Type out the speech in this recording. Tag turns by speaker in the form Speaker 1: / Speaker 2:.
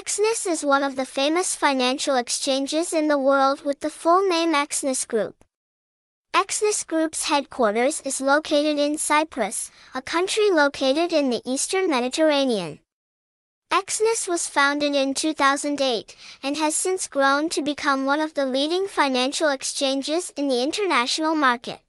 Speaker 1: Exness is one of the famous financial exchanges in the world with the full name Exness Group. Exness Group's headquarters is located in Cyprus, a country located in the eastern Mediterranean. Exness was founded in 2008 and has since grown to become one of the leading financial exchanges in the international market.